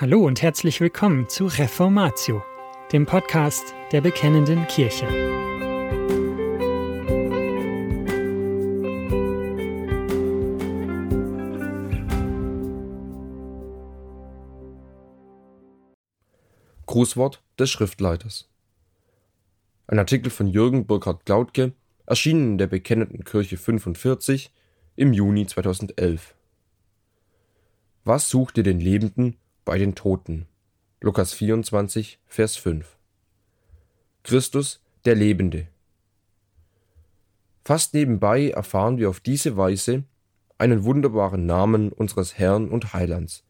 Hallo und herzlich willkommen zu Reformatio, dem Podcast der Bekennenden Kirche. Grußwort des Schriftleiters. Ein Artikel von Jürgen Burkhard Glautke, erschienen in der Bekennenden Kirche 45 im Juni 2011. Was sucht ihr den Lebenden bei den Toten. Lukas 24, Vers 5. Christus, der Lebende. Fast nebenbei erfahren wir auf diese Weise einen wunderbaren Namen unseres Herrn und Heilands,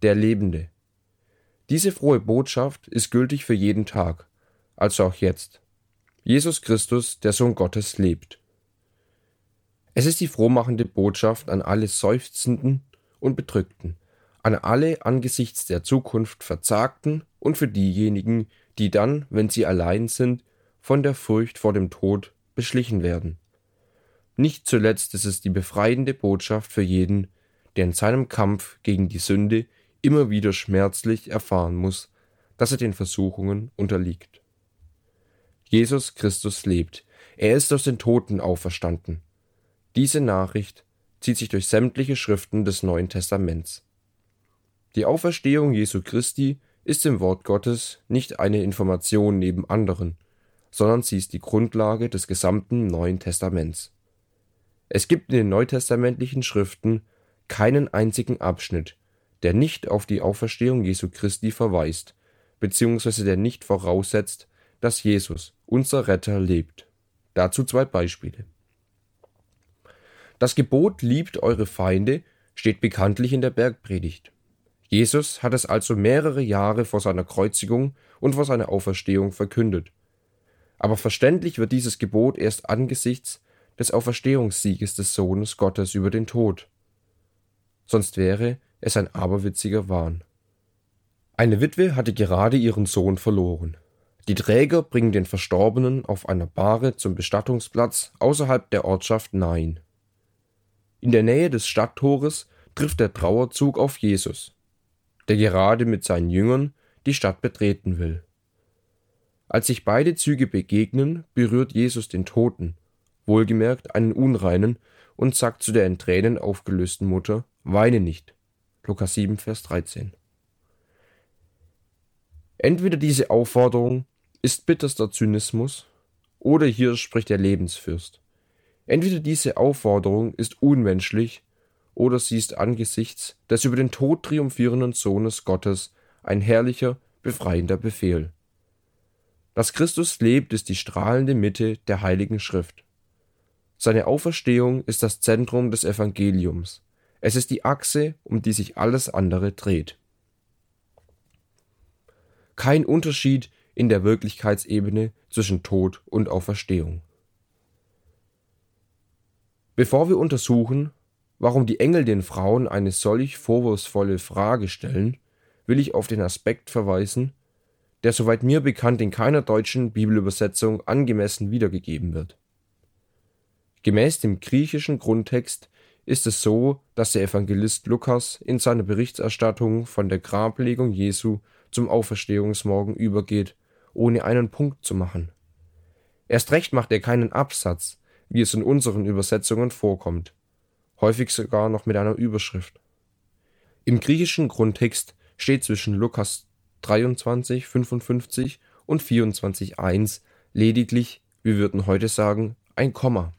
der Lebende. Diese frohe Botschaft ist gültig für jeden Tag, also auch jetzt. Jesus Christus, der Sohn Gottes, lebt. Es ist die frohmachende Botschaft an alle Seufzenden und Bedrückten, an alle angesichts der Zukunft Verzagten und für diejenigen, die dann, wenn sie allein sind, von der Furcht vor dem Tod beschlichen werden. Nicht zuletzt ist es die befreiende Botschaft für jeden, der in seinem Kampf gegen die Sünde immer wieder schmerzlich erfahren muss, dass er den Versuchungen unterliegt. Jesus Christus lebt, er ist aus den Toten auferstanden. Diese Nachricht zieht sich durch sämtliche Schriften des Neuen Testaments. Die Auferstehung Jesu Christi ist im Wort Gottes nicht eine Information neben anderen, sondern sie ist die Grundlage des gesamten Neuen Testaments. Es gibt in den neutestamentlichen Schriften keinen einzigen Abschnitt, der nicht auf die Auferstehung Jesu Christi verweist, beziehungsweise der nicht voraussetzt, dass Jesus, unser Retter, lebt. Dazu zwei Beispiele. Das Gebot liebt eure Feinde steht bekanntlich in der Bergpredigt. Jesus hat es also mehrere Jahre vor seiner Kreuzigung und vor seiner Auferstehung verkündet. Aber verständlich wird dieses Gebot erst angesichts des Auferstehungssieges des Sohnes Gottes über den Tod. Sonst wäre es ein aberwitziger Wahn. Eine Witwe hatte gerade ihren Sohn verloren. Die Träger bringen den Verstorbenen auf einer Bahre zum Bestattungsplatz außerhalb der Ortschaft Nain. In der Nähe des Stadttores trifft der Trauerzug auf Jesus der gerade mit seinen Jüngern die Stadt betreten will. Als sich beide Züge begegnen, berührt Jesus den Toten, wohlgemerkt einen Unreinen, und sagt zu der in Tränen aufgelösten Mutter, Weine nicht. Lukas 7, Vers 13. Entweder diese Aufforderung ist bitterster Zynismus, oder hier spricht der Lebensfürst. Entweder diese Aufforderung ist unmenschlich oder sie ist angesichts des über den Tod triumphierenden Sohnes Gottes ein herrlicher, befreiender Befehl. Dass Christus lebt, ist die strahlende Mitte der Heiligen Schrift. Seine Auferstehung ist das Zentrum des Evangeliums. Es ist die Achse, um die sich alles andere dreht. Kein Unterschied in der Wirklichkeitsebene zwischen Tod und Auferstehung. Bevor wir untersuchen, Warum die Engel den Frauen eine solch vorwurfsvolle Frage stellen, will ich auf den Aspekt verweisen, der soweit mir bekannt in keiner deutschen Bibelübersetzung angemessen wiedergegeben wird. Gemäß dem griechischen Grundtext ist es so, dass der Evangelist Lukas in seiner Berichterstattung von der Grablegung Jesu zum Auferstehungsmorgen übergeht, ohne einen Punkt zu machen. Erst recht macht er keinen Absatz, wie es in unseren Übersetzungen vorkommt häufig sogar noch mit einer Überschrift. Im griechischen Grundtext steht zwischen Lukas 23, 55 und 24, 1 lediglich, wir würden heute sagen, ein Komma.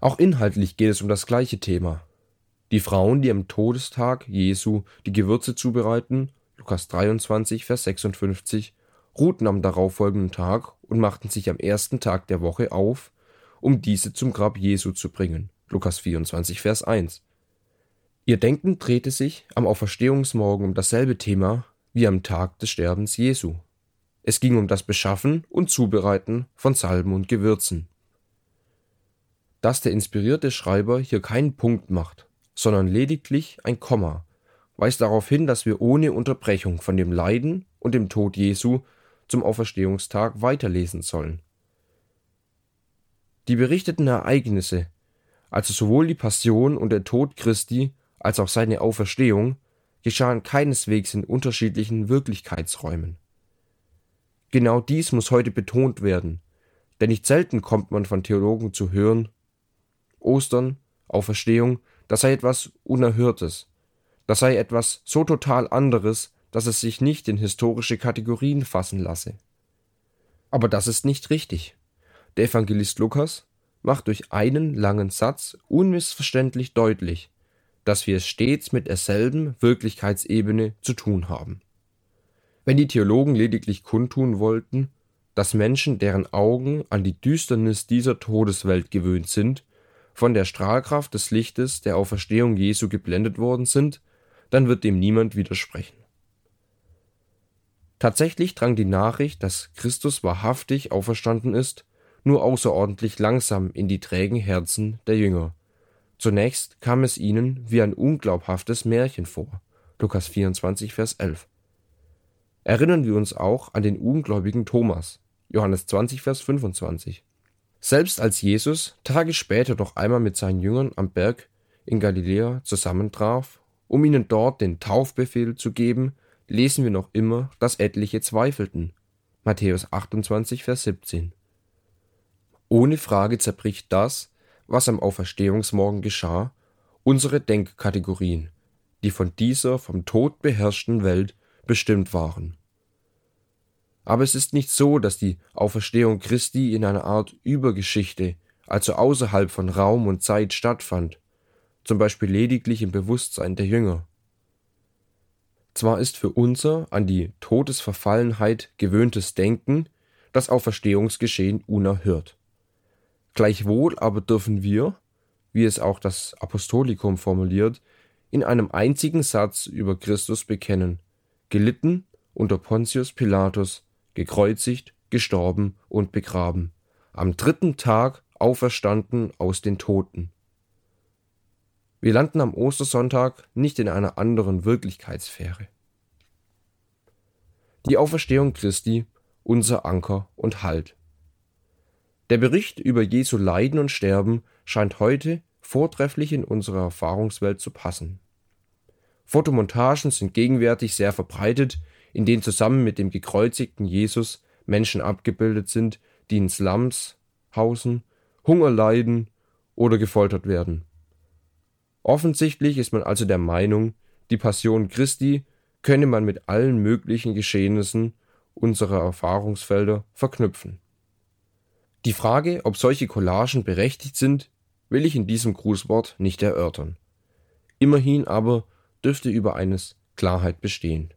Auch inhaltlich geht es um das gleiche Thema. Die Frauen, die am Todestag Jesu die Gewürze zubereiten, Lukas 23, Vers 56, ruhten am darauffolgenden Tag und machten sich am ersten Tag der Woche auf, um diese zum Grab Jesu zu bringen. Lukas 24, Vers 1. Ihr Denken drehte sich am Auferstehungsmorgen um dasselbe Thema wie am Tag des Sterbens Jesu. Es ging um das Beschaffen und Zubereiten von Salben und Gewürzen. Dass der inspirierte Schreiber hier keinen Punkt macht, sondern lediglich ein Komma, weist darauf hin, dass wir ohne Unterbrechung von dem Leiden und dem Tod Jesu zum Auferstehungstag weiterlesen sollen. Die berichteten Ereignisse also sowohl die Passion und der Tod Christi als auch seine Auferstehung, geschahen keineswegs in unterschiedlichen Wirklichkeitsräumen. Genau dies muss heute betont werden, denn nicht selten kommt man von Theologen zu hören, Ostern, Auferstehung, das sei etwas Unerhörtes, das sei etwas so total anderes, dass es sich nicht in historische Kategorien fassen lasse. Aber das ist nicht richtig. Der Evangelist Lukas macht durch einen langen Satz unmissverständlich deutlich, dass wir es stets mit derselben Wirklichkeitsebene zu tun haben. Wenn die Theologen lediglich kundtun wollten, dass Menschen, deren Augen an die Düsternis dieser Todeswelt gewöhnt sind, von der Strahlkraft des Lichtes der Auferstehung Jesu geblendet worden sind, dann wird dem niemand widersprechen. Tatsächlich drang die Nachricht, dass Christus wahrhaftig auferstanden ist, nur außerordentlich langsam in die trägen Herzen der Jünger. Zunächst kam es ihnen wie ein unglaubhaftes Märchen vor. Lukas 24, Vers 11. Erinnern wir uns auch an den ungläubigen Thomas. Johannes 20, Vers 25. Selbst als Jesus Tage später noch einmal mit seinen Jüngern am Berg in Galiläa zusammentraf, um ihnen dort den Taufbefehl zu geben, lesen wir noch immer, dass etliche zweifelten. Matthäus 28, Vers 17. Ohne Frage zerbricht das, was am Auferstehungsmorgen geschah, unsere Denkkategorien, die von dieser vom Tod beherrschten Welt bestimmt waren. Aber es ist nicht so, dass die Auferstehung Christi in einer Art Übergeschichte, also außerhalb von Raum und Zeit stattfand, zum Beispiel lediglich im Bewusstsein der Jünger. Zwar ist für unser an die Todesverfallenheit gewöhntes Denken das Auferstehungsgeschehen unerhört. Gleichwohl aber dürfen wir, wie es auch das Apostolikum formuliert, in einem einzigen Satz über Christus bekennen, gelitten unter Pontius Pilatus, gekreuzigt, gestorben und begraben, am dritten Tag auferstanden aus den Toten. Wir landen am Ostersonntag nicht in einer anderen Wirklichkeitssphäre. Die Auferstehung Christi, unser Anker und Halt. Der Bericht über Jesu Leiden und Sterben scheint heute vortrefflich in unsere Erfahrungswelt zu passen. Fotomontagen sind gegenwärtig sehr verbreitet, in denen zusammen mit dem gekreuzigten Jesus Menschen abgebildet sind, die in Slums hausen, Hunger leiden oder gefoltert werden. Offensichtlich ist man also der Meinung, die Passion Christi könne man mit allen möglichen Geschehnissen unserer Erfahrungsfelder verknüpfen. Die Frage, ob solche Collagen berechtigt sind, will ich in diesem Grußwort nicht erörtern. Immerhin aber dürfte über eines Klarheit bestehen.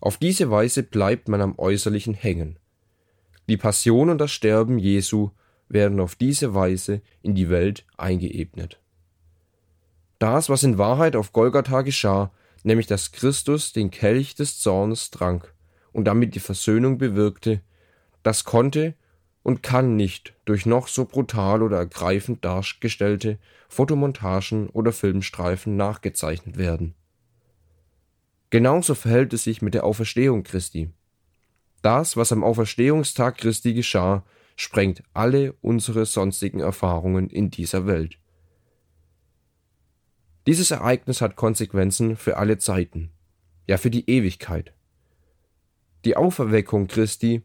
Auf diese Weise bleibt man am Äußerlichen hängen. Die Passion und das Sterben Jesu werden auf diese Weise in die Welt eingeebnet. Das, was in Wahrheit auf Golgatha geschah, nämlich dass Christus den Kelch des Zornes trank und damit die Versöhnung bewirkte, das konnte und kann nicht durch noch so brutal oder ergreifend dargestellte Fotomontagen oder Filmstreifen nachgezeichnet werden. Genauso verhält es sich mit der Auferstehung Christi. Das, was am Auferstehungstag Christi geschah, sprengt alle unsere sonstigen Erfahrungen in dieser Welt. Dieses Ereignis hat Konsequenzen für alle Zeiten, ja für die Ewigkeit. Die Auferweckung Christi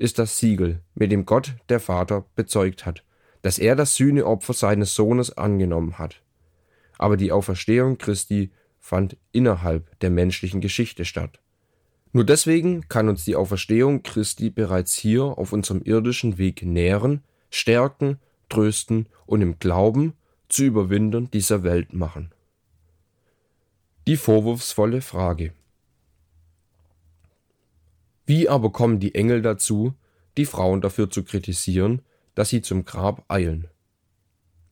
ist das Siegel, mit dem Gott der Vater bezeugt hat, dass er das Sühneopfer seines Sohnes angenommen hat. Aber die Auferstehung Christi fand innerhalb der menschlichen Geschichte statt. Nur deswegen kann uns die Auferstehung Christi bereits hier auf unserem irdischen Weg nähren, stärken, trösten und im Glauben zu Überwindern dieser Welt machen. Die vorwurfsvolle Frage. Wie aber kommen die Engel dazu, die Frauen dafür zu kritisieren, dass sie zum Grab eilen?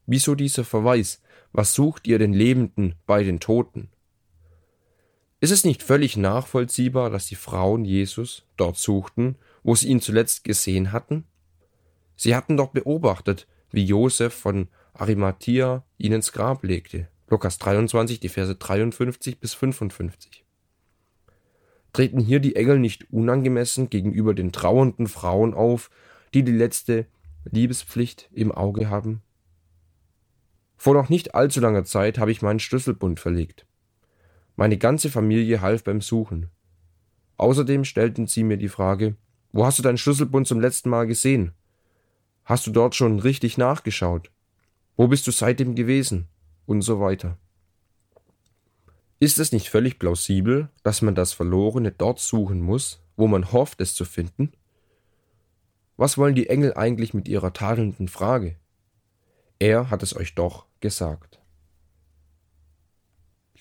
Wieso dieser Verweis? Was sucht ihr den Lebenden bei den Toten? Ist es nicht völlig nachvollziehbar, dass die Frauen Jesus dort suchten, wo sie ihn zuletzt gesehen hatten? Sie hatten doch beobachtet, wie Josef von Arimathea ihn ins Grab legte. Lukas 23, die Verse 53 bis 55. Treten hier die Engel nicht unangemessen gegenüber den trauernden Frauen auf, die die letzte Liebespflicht im Auge haben? Vor noch nicht allzu langer Zeit habe ich meinen Schlüsselbund verlegt. Meine ganze Familie half beim Suchen. Außerdem stellten sie mir die Frage, wo hast du deinen Schlüsselbund zum letzten Mal gesehen? Hast du dort schon richtig nachgeschaut? Wo bist du seitdem gewesen? Und so weiter. Ist es nicht völlig plausibel, dass man das Verlorene dort suchen muss, wo man hofft, es zu finden? Was wollen die Engel eigentlich mit ihrer tadelnden Frage? Er hat es euch doch gesagt.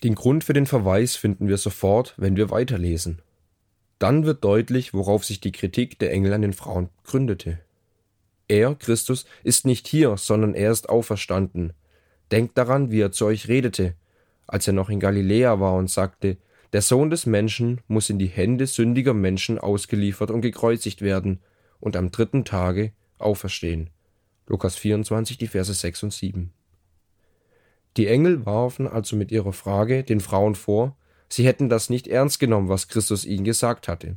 Den Grund für den Verweis finden wir sofort, wenn wir weiterlesen. Dann wird deutlich, worauf sich die Kritik der Engel an den Frauen gründete. Er, Christus, ist nicht hier, sondern er ist auferstanden. Denkt daran, wie er zu euch redete, als er noch in Galiläa war und sagte, der Sohn des Menschen muss in die Hände sündiger Menschen ausgeliefert und gekreuzigt werden und am dritten Tage auferstehen. Lukas 24, die Verse 6 und 7. Die Engel warfen also mit ihrer Frage den Frauen vor, sie hätten das nicht ernst genommen, was Christus ihnen gesagt hatte.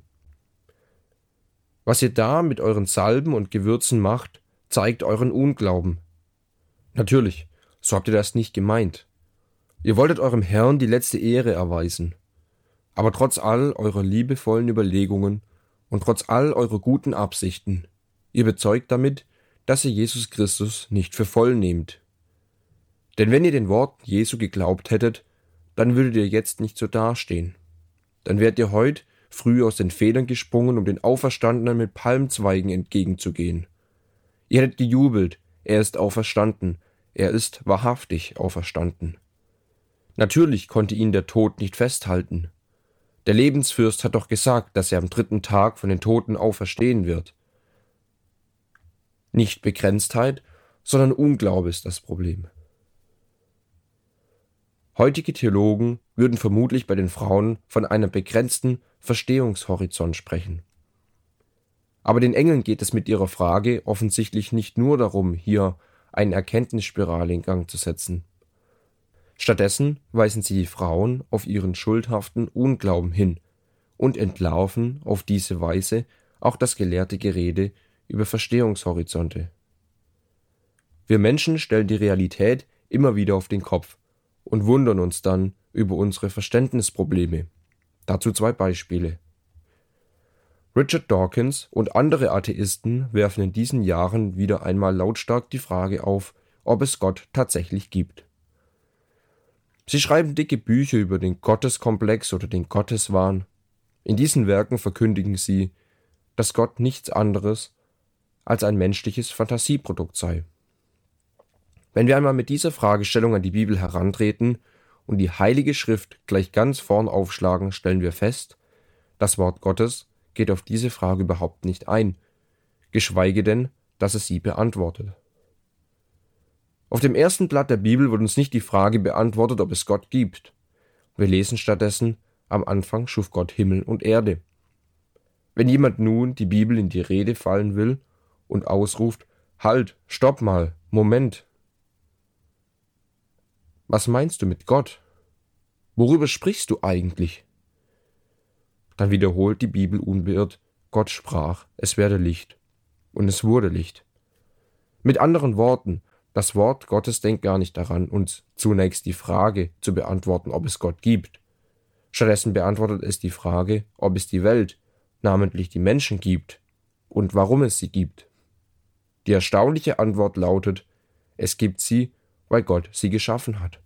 Was ihr da mit euren Salben und Gewürzen macht, zeigt euren Unglauben. Natürlich, so habt ihr das nicht gemeint. Ihr wolltet eurem Herrn die letzte Ehre erweisen. Aber trotz all eurer liebevollen Überlegungen und trotz all eurer guten Absichten, ihr bezeugt damit, dass ihr Jesus Christus nicht für voll nehmt. Denn wenn ihr den Worten Jesu geglaubt hättet, dann würdet ihr jetzt nicht so dastehen. Dann wärt ihr heut früh aus den Federn gesprungen, um den Auferstandenen mit Palmzweigen entgegenzugehen. Ihr hättet gejubelt, er ist auferstanden, er ist wahrhaftig auferstanden. Natürlich konnte ihn der Tod nicht festhalten, der Lebensfürst hat doch gesagt, dass er am dritten Tag von den Toten auferstehen wird. Nicht Begrenztheit, sondern Unglaube ist das Problem. Heutige Theologen würden vermutlich bei den Frauen von einem begrenzten Verstehungshorizont sprechen. Aber den Engeln geht es mit ihrer Frage offensichtlich nicht nur darum, hier eine Erkenntnisspirale in Gang zu setzen. Stattdessen weisen sie die Frauen auf ihren schuldhaften Unglauben hin und entlarven auf diese Weise auch das gelehrte Gerede über Verstehungshorizonte. Wir Menschen stellen die Realität immer wieder auf den Kopf und wundern uns dann über unsere Verständnisprobleme. Dazu zwei Beispiele. Richard Dawkins und andere Atheisten werfen in diesen Jahren wieder einmal lautstark die Frage auf, ob es Gott tatsächlich gibt. Sie schreiben dicke Bücher über den Gotteskomplex oder den Gotteswahn. In diesen Werken verkündigen sie, dass Gott nichts anderes als ein menschliches Fantasieprodukt sei. Wenn wir einmal mit dieser Fragestellung an die Bibel herantreten und die Heilige Schrift gleich ganz vorn aufschlagen, stellen wir fest, das Wort Gottes geht auf diese Frage überhaupt nicht ein, geschweige denn, dass es sie beantwortet. Auf dem ersten Blatt der Bibel wird uns nicht die Frage beantwortet, ob es Gott gibt. Wir lesen stattdessen, am Anfang schuf Gott Himmel und Erde. Wenn jemand nun die Bibel in die Rede fallen will und ausruft, Halt, stopp mal, Moment. Was meinst du mit Gott? Worüber sprichst du eigentlich? Dann wiederholt die Bibel unbeirrt, Gott sprach, es werde Licht. Und es wurde Licht. Mit anderen Worten, das Wort Gottes denkt gar nicht daran, uns zunächst die Frage zu beantworten, ob es Gott gibt. Stattdessen beantwortet es die Frage, ob es die Welt, namentlich die Menschen gibt und warum es sie gibt. Die erstaunliche Antwort lautet, es gibt sie, weil Gott sie geschaffen hat.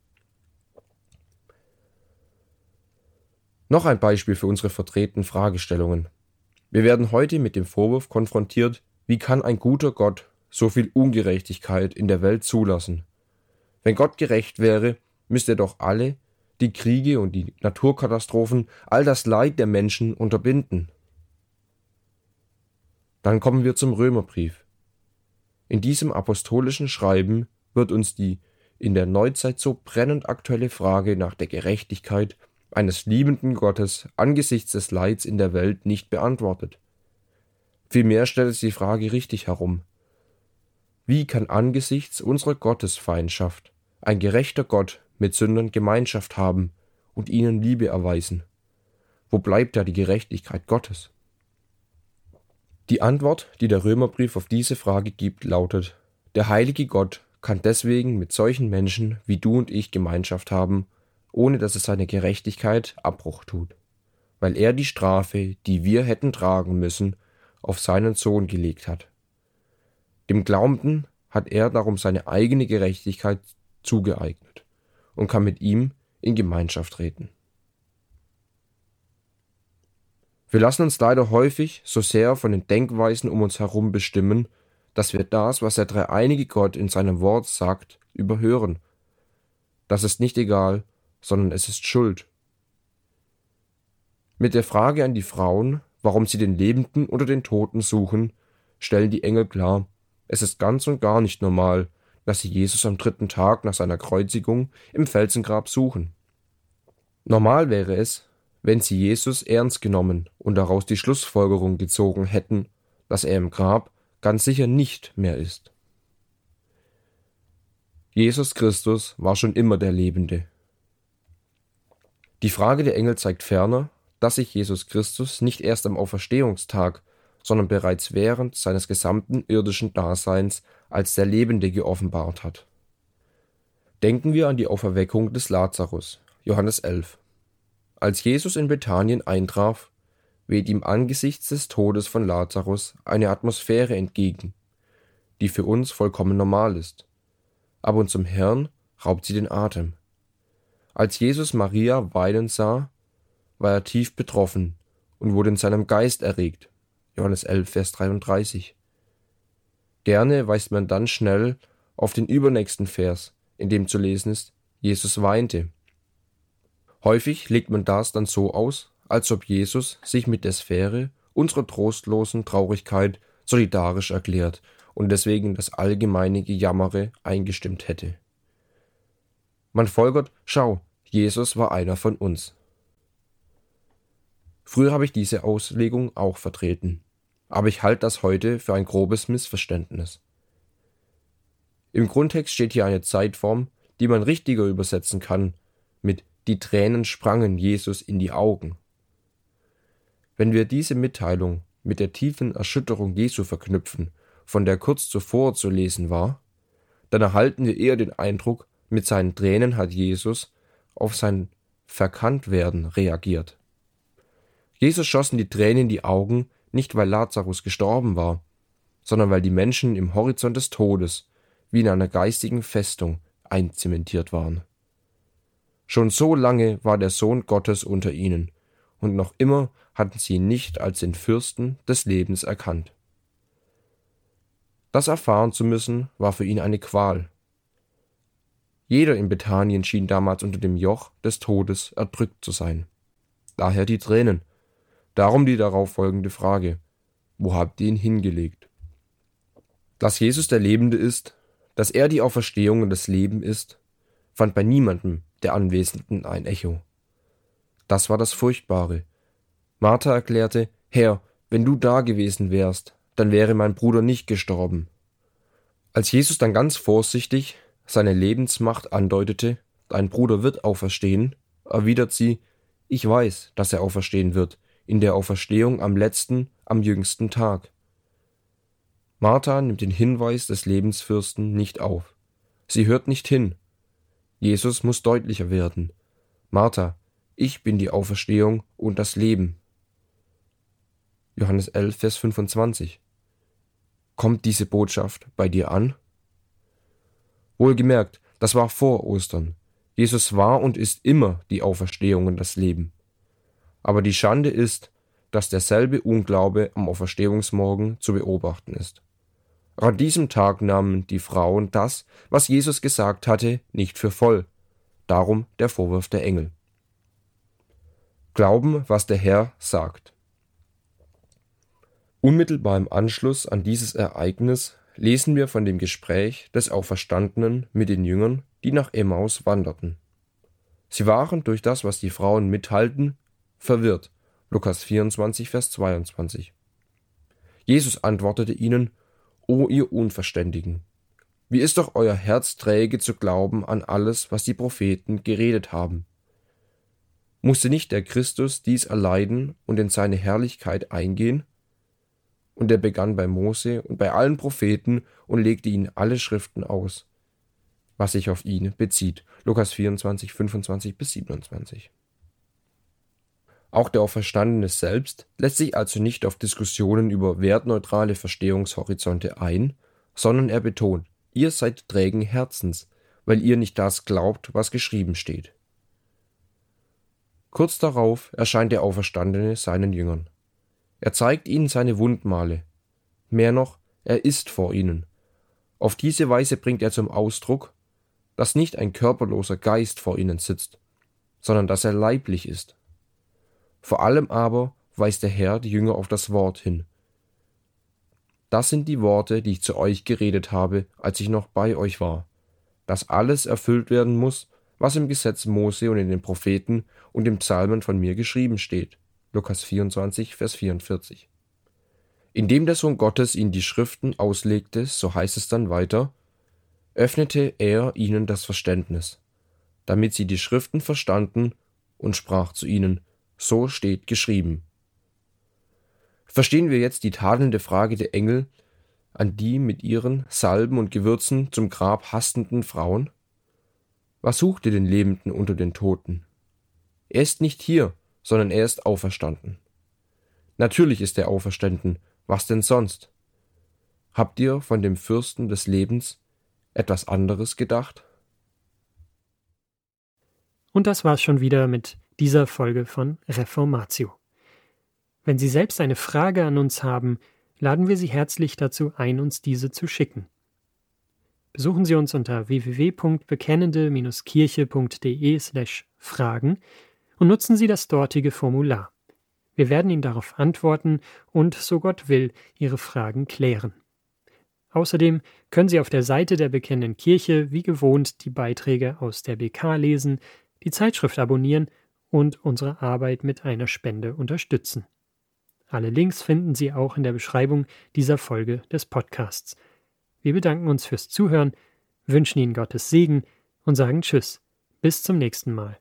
Noch ein Beispiel für unsere vertretenen Fragestellungen. Wir werden heute mit dem Vorwurf konfrontiert, wie kann ein guter Gott so viel Ungerechtigkeit in der Welt zulassen. Wenn Gott gerecht wäre, müsste er doch alle, die Kriege und die Naturkatastrophen, all das Leid der Menschen unterbinden. Dann kommen wir zum Römerbrief. In diesem apostolischen Schreiben wird uns die in der Neuzeit so brennend aktuelle Frage nach der Gerechtigkeit eines liebenden Gottes angesichts des Leids in der Welt nicht beantwortet. Vielmehr stellt es die Frage richtig herum. Wie kann angesichts unserer Gottesfeindschaft ein gerechter Gott mit Sündern Gemeinschaft haben und ihnen Liebe erweisen? Wo bleibt da die Gerechtigkeit Gottes? Die Antwort, die der Römerbrief auf diese Frage gibt, lautet, der heilige Gott kann deswegen mit solchen Menschen wie du und ich Gemeinschaft haben ohne dass es seine Gerechtigkeit Abbruch tut, weil er die Strafe, die wir hätten tragen müssen, auf seinen Sohn gelegt hat. Dem Glaubenden hat er darum seine eigene Gerechtigkeit zugeeignet und kann mit ihm in Gemeinschaft treten. Wir lassen uns leider häufig so sehr von den Denkweisen um uns herum bestimmen, dass wir das, was der dreieinige Gott in seinem Wort sagt, überhören. Das ist nicht egal, sondern es ist Schuld. Mit der Frage an die Frauen, warum sie den Lebenden oder den Toten suchen, stellen die Engel klar, es ist ganz und gar nicht normal, dass sie Jesus am dritten Tag nach seiner Kreuzigung im Felsengrab suchen. Normal wäre es, wenn sie Jesus ernst genommen und daraus die Schlussfolgerung gezogen hätten, dass er im Grab ganz sicher nicht mehr ist. Jesus Christus war schon immer der Lebende. Die Frage der Engel zeigt ferner, dass sich Jesus Christus nicht erst am Auferstehungstag, sondern bereits während seines gesamten irdischen Daseins als der Lebende geoffenbart hat. Denken wir an die Auferweckung des Lazarus, Johannes 11. Als Jesus in Bethanien eintraf, weht ihm angesichts des Todes von Lazarus eine Atmosphäre entgegen, die für uns vollkommen normal ist. Aber unserem Herrn raubt sie den Atem. Als Jesus Maria weinen sah, war er tief betroffen und wurde in seinem Geist erregt. Johannes 11, Vers 33. Gerne weist man dann schnell auf den übernächsten Vers, in dem zu lesen ist, Jesus weinte. Häufig legt man das dann so aus, als ob Jesus sich mit der Sphäre unserer trostlosen Traurigkeit solidarisch erklärt und deswegen das allgemeine Gejammere eingestimmt hätte. Man folgert, schau, Jesus war einer von uns. Früher habe ich diese Auslegung auch vertreten, aber ich halte das heute für ein grobes Missverständnis. Im Grundtext steht hier eine Zeitform, die man richtiger übersetzen kann mit die Tränen sprangen Jesus in die Augen. Wenn wir diese Mitteilung mit der tiefen Erschütterung Jesu verknüpfen, von der kurz zuvor zu lesen war, dann erhalten wir eher den Eindruck, mit seinen Tränen hat Jesus auf sein Verkanntwerden reagiert. Jesus schossen die Tränen in die Augen, nicht weil Lazarus gestorben war, sondern weil die Menschen im Horizont des Todes wie in einer geistigen Festung einzementiert waren. Schon so lange war der Sohn Gottes unter ihnen, und noch immer hatten sie ihn nicht als den Fürsten des Lebens erkannt. Das erfahren zu müssen, war für ihn eine Qual. Jeder in Bethanien schien damals unter dem Joch des Todes erdrückt zu sein. Daher die Tränen. Darum die darauf folgende Frage. Wo habt ihr ihn hingelegt? Dass Jesus der Lebende ist, dass er die Auferstehung und das Leben ist, fand bei niemandem der Anwesenden ein Echo. Das war das Furchtbare. Martha erklärte, Herr, wenn du da gewesen wärst, dann wäre mein Bruder nicht gestorben. Als Jesus dann ganz vorsichtig seine Lebensmacht andeutete, dein Bruder wird auferstehen, erwidert sie, ich weiß, dass er auferstehen wird, in der Auferstehung am letzten, am jüngsten Tag. Martha nimmt den Hinweis des Lebensfürsten nicht auf. Sie hört nicht hin. Jesus muss deutlicher werden. Martha, ich bin die Auferstehung und das Leben. Johannes 11, Vers 25. Kommt diese Botschaft bei dir an? Wohlgemerkt, das war vor Ostern. Jesus war und ist immer die Auferstehung und das Leben. Aber die Schande ist, dass derselbe Unglaube am Auferstehungsmorgen zu beobachten ist. An diesem Tag nahmen die Frauen das, was Jesus gesagt hatte, nicht für voll. Darum der Vorwurf der Engel. Glauben, was der Herr sagt. Unmittelbar im Anschluss an dieses Ereignis lesen wir von dem Gespräch des Auferstandenen mit den Jüngern, die nach Emmaus wanderten. Sie waren durch das, was die Frauen mithalten, verwirrt. Lukas 24, Vers 22. Jesus antwortete ihnen, O ihr Unverständigen, wie ist doch euer Herz träge zu glauben an alles, was die Propheten geredet haben? Musste nicht der Christus dies erleiden und in seine Herrlichkeit eingehen? Und er begann bei Mose und bei allen Propheten und legte ihnen alle Schriften aus. was sich auf ihn bezieht. Lukas 24, 25 bis 27. Auch der Auferstandene selbst lässt sich also nicht auf Diskussionen über wertneutrale Verstehungshorizonte ein, sondern er betont, ihr seid trägen Herzens, weil ihr nicht das glaubt, was geschrieben steht. Kurz darauf erscheint der Auferstandene seinen Jüngern. Er zeigt ihnen seine Wundmale. Mehr noch, er ist vor ihnen. Auf diese Weise bringt er zum Ausdruck, dass nicht ein körperloser Geist vor ihnen sitzt, sondern dass er leiblich ist. Vor allem aber weist der Herr die Jünger auf das Wort hin. Das sind die Worte, die ich zu euch geredet habe, als ich noch bei euch war, dass alles erfüllt werden muss, was im Gesetz Mose und in den Propheten und im Psalmen von mir geschrieben steht. Lukas 24, Vers 44. Indem der Sohn Gottes ihnen die Schriften auslegte, so heißt es dann weiter, öffnete er ihnen das Verständnis, damit sie die Schriften verstanden und sprach zu ihnen, so steht geschrieben. Verstehen wir jetzt die tadelnde Frage der Engel an die mit ihren Salben und Gewürzen zum Grab hastenden Frauen? Was sucht ihr den Lebenden unter den Toten? Er ist nicht hier, sondern er ist auferstanden. Natürlich ist er auferstanden, was denn sonst? Habt ihr von dem Fürsten des Lebens etwas anderes gedacht? Und das war's schon wieder mit dieser Folge von Reformatio. Wenn Sie selbst eine Frage an uns haben, laden wir Sie herzlich dazu ein, uns diese zu schicken. Besuchen Sie uns unter www.bekennende-kirche.de/fragen und nutzen Sie das dortige Formular. Wir werden Ihnen darauf antworten und, so Gott will, Ihre Fragen klären. Außerdem können Sie auf der Seite der Bekennenden Kirche wie gewohnt die Beiträge aus der BK lesen, die Zeitschrift abonnieren und unsere Arbeit mit einer Spende unterstützen. Alle Links finden Sie auch in der Beschreibung dieser Folge des Podcasts. Wir bedanken uns fürs Zuhören, wünschen Ihnen Gottes Segen und sagen Tschüss. Bis zum nächsten Mal.